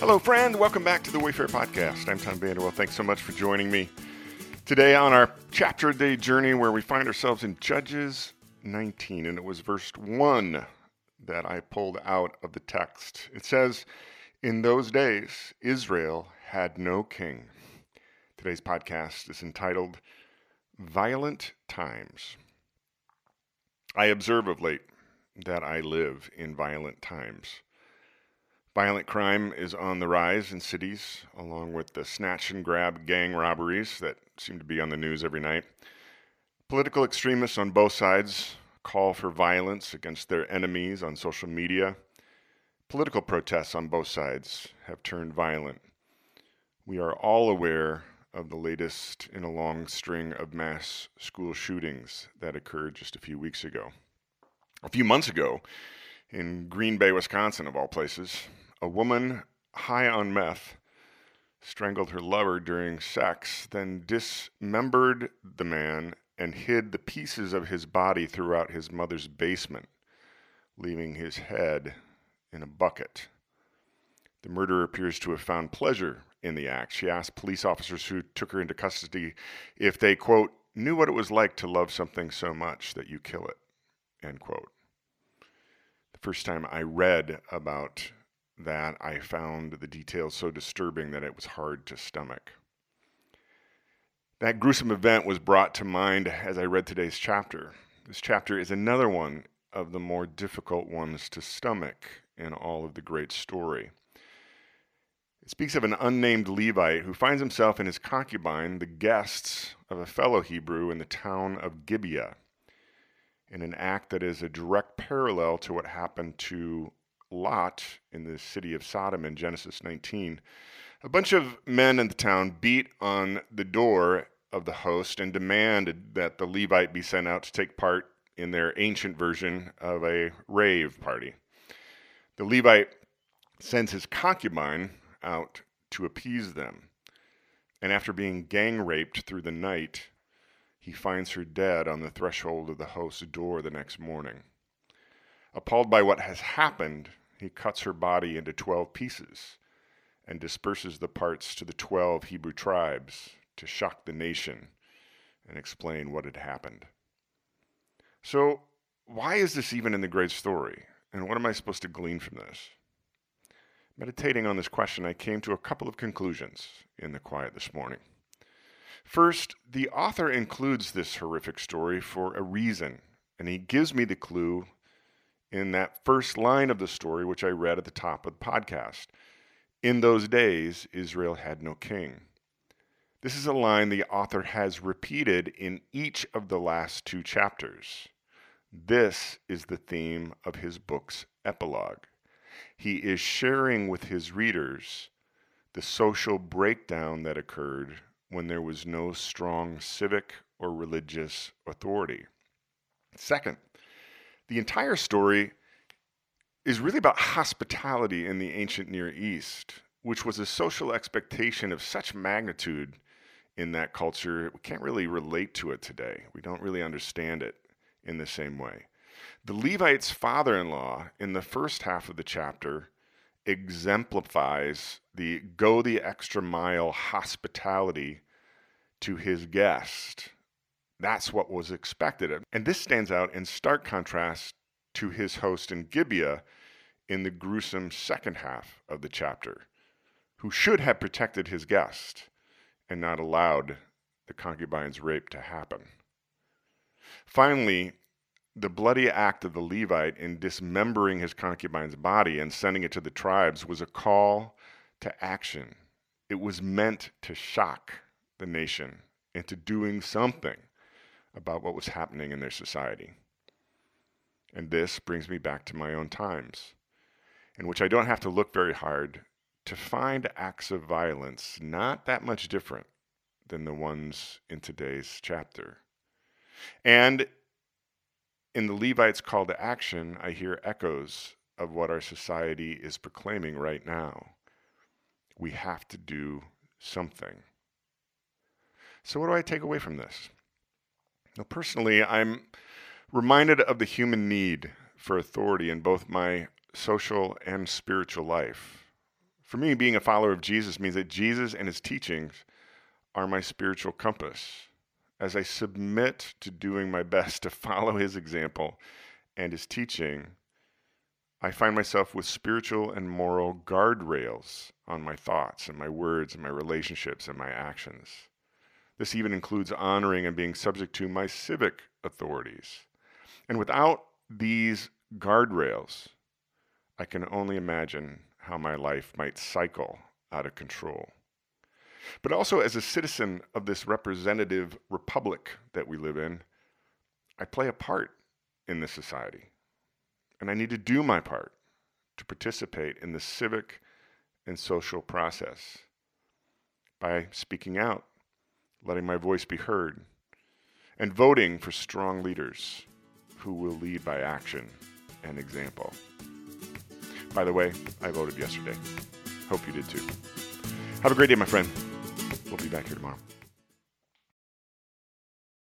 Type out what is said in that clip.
Hello, friend. Welcome back to the Wayfarer Podcast. I'm Tom Vander Well. Thanks so much for joining me today on our chapter day journey where we find ourselves in Judges 19. And it was verse 1 that I pulled out of the text. It says, In those days, Israel had no king. Today's podcast is entitled Violent Times. I observe of late that I live in violent times. Violent crime is on the rise in cities, along with the snatch and grab gang robberies that seem to be on the news every night. Political extremists on both sides call for violence against their enemies on social media. Political protests on both sides have turned violent. We are all aware of the latest in a long string of mass school shootings that occurred just a few weeks ago. A few months ago, in Green Bay, Wisconsin, of all places, a woman high on meth strangled her lover during sex, then dismembered the man and hid the pieces of his body throughout his mother's basement, leaving his head in a bucket. The murderer appears to have found pleasure in the act. She asked police officers who took her into custody if they, quote, knew what it was like to love something so much that you kill it, end quote. The first time I read about that, I found the details so disturbing that it was hard to stomach. That gruesome event was brought to mind as I read today's chapter. This chapter is another one of the more difficult ones to stomach in all of the great story. It speaks of an unnamed Levite who finds himself and his concubine the guests of a fellow Hebrew in the town of Gibeah, in an act that is a direct parallel to what happened to Lot in the city of Sodom in Genesis 19. A bunch of men in the town beat on the door of the host and demanded that the Levite be sent out to take part in their ancient version of a rave party. The Levite sends his concubine out to appease them. And after being gang raped through the night, he finds her dead on the threshold of the host's door the next morning. Appalled by what has happened, he cuts her body into 12 pieces and disperses the parts to the 12 Hebrew tribes to shock the nation and explain what had happened. So, why is this even in the great story? And what am I supposed to glean from this? Meditating on this question, I came to a couple of conclusions in the quiet this morning. First, the author includes this horrific story for a reason, and he gives me the clue in that first line of the story, which I read at the top of the podcast. In those days, Israel had no king. This is a line the author has repeated in each of the last two chapters. This is the theme of his book's epilogue. He is sharing with his readers the social breakdown that occurred when there was no strong civic or religious authority. Second, the entire story is really about hospitality in the ancient Near East, which was a social expectation of such magnitude in that culture. We can't really relate to it today. We don't really understand it in the same way. The Levite's father in law, in the first half of the chapter, exemplifies the go the extra mile hospitality to his guest that's what was expected. And this stands out in stark contrast to his host in Gibeah in the gruesome second half of the chapter, who should have protected his guest and not allowed the concubine's rape to happen. Finally, the bloody act of the Levite in dismembering his concubine's body and sending it to the tribes was a call to action. It was meant to shock the nation into doing something about what was happening in their society. And this brings me back to my own times, in which I don't have to look very hard to find acts of violence not that much different than the ones in today's chapter. And in the Levites' call to action, I hear echoes of what our society is proclaiming right now. We have to do something. So, what do I take away from this? Now, personally, I'm reminded of the human need for authority in both my social and spiritual life. For me, being a follower of Jesus means that Jesus and his teachings are my spiritual compass. As I submit to doing my best to follow his example and his teaching, I find myself with spiritual and moral guardrails on my thoughts and my words and my relationships and my actions. This even includes honoring and being subject to my civic authorities. And without these guardrails, I can only imagine how my life might cycle out of control. But also, as a citizen of this representative republic that we live in, I play a part in this society. And I need to do my part to participate in the civic and social process by speaking out, letting my voice be heard, and voting for strong leaders who will lead by action and example. By the way, I voted yesterday. Hope you did too. Have a great day, my friend. We'll be back here tomorrow.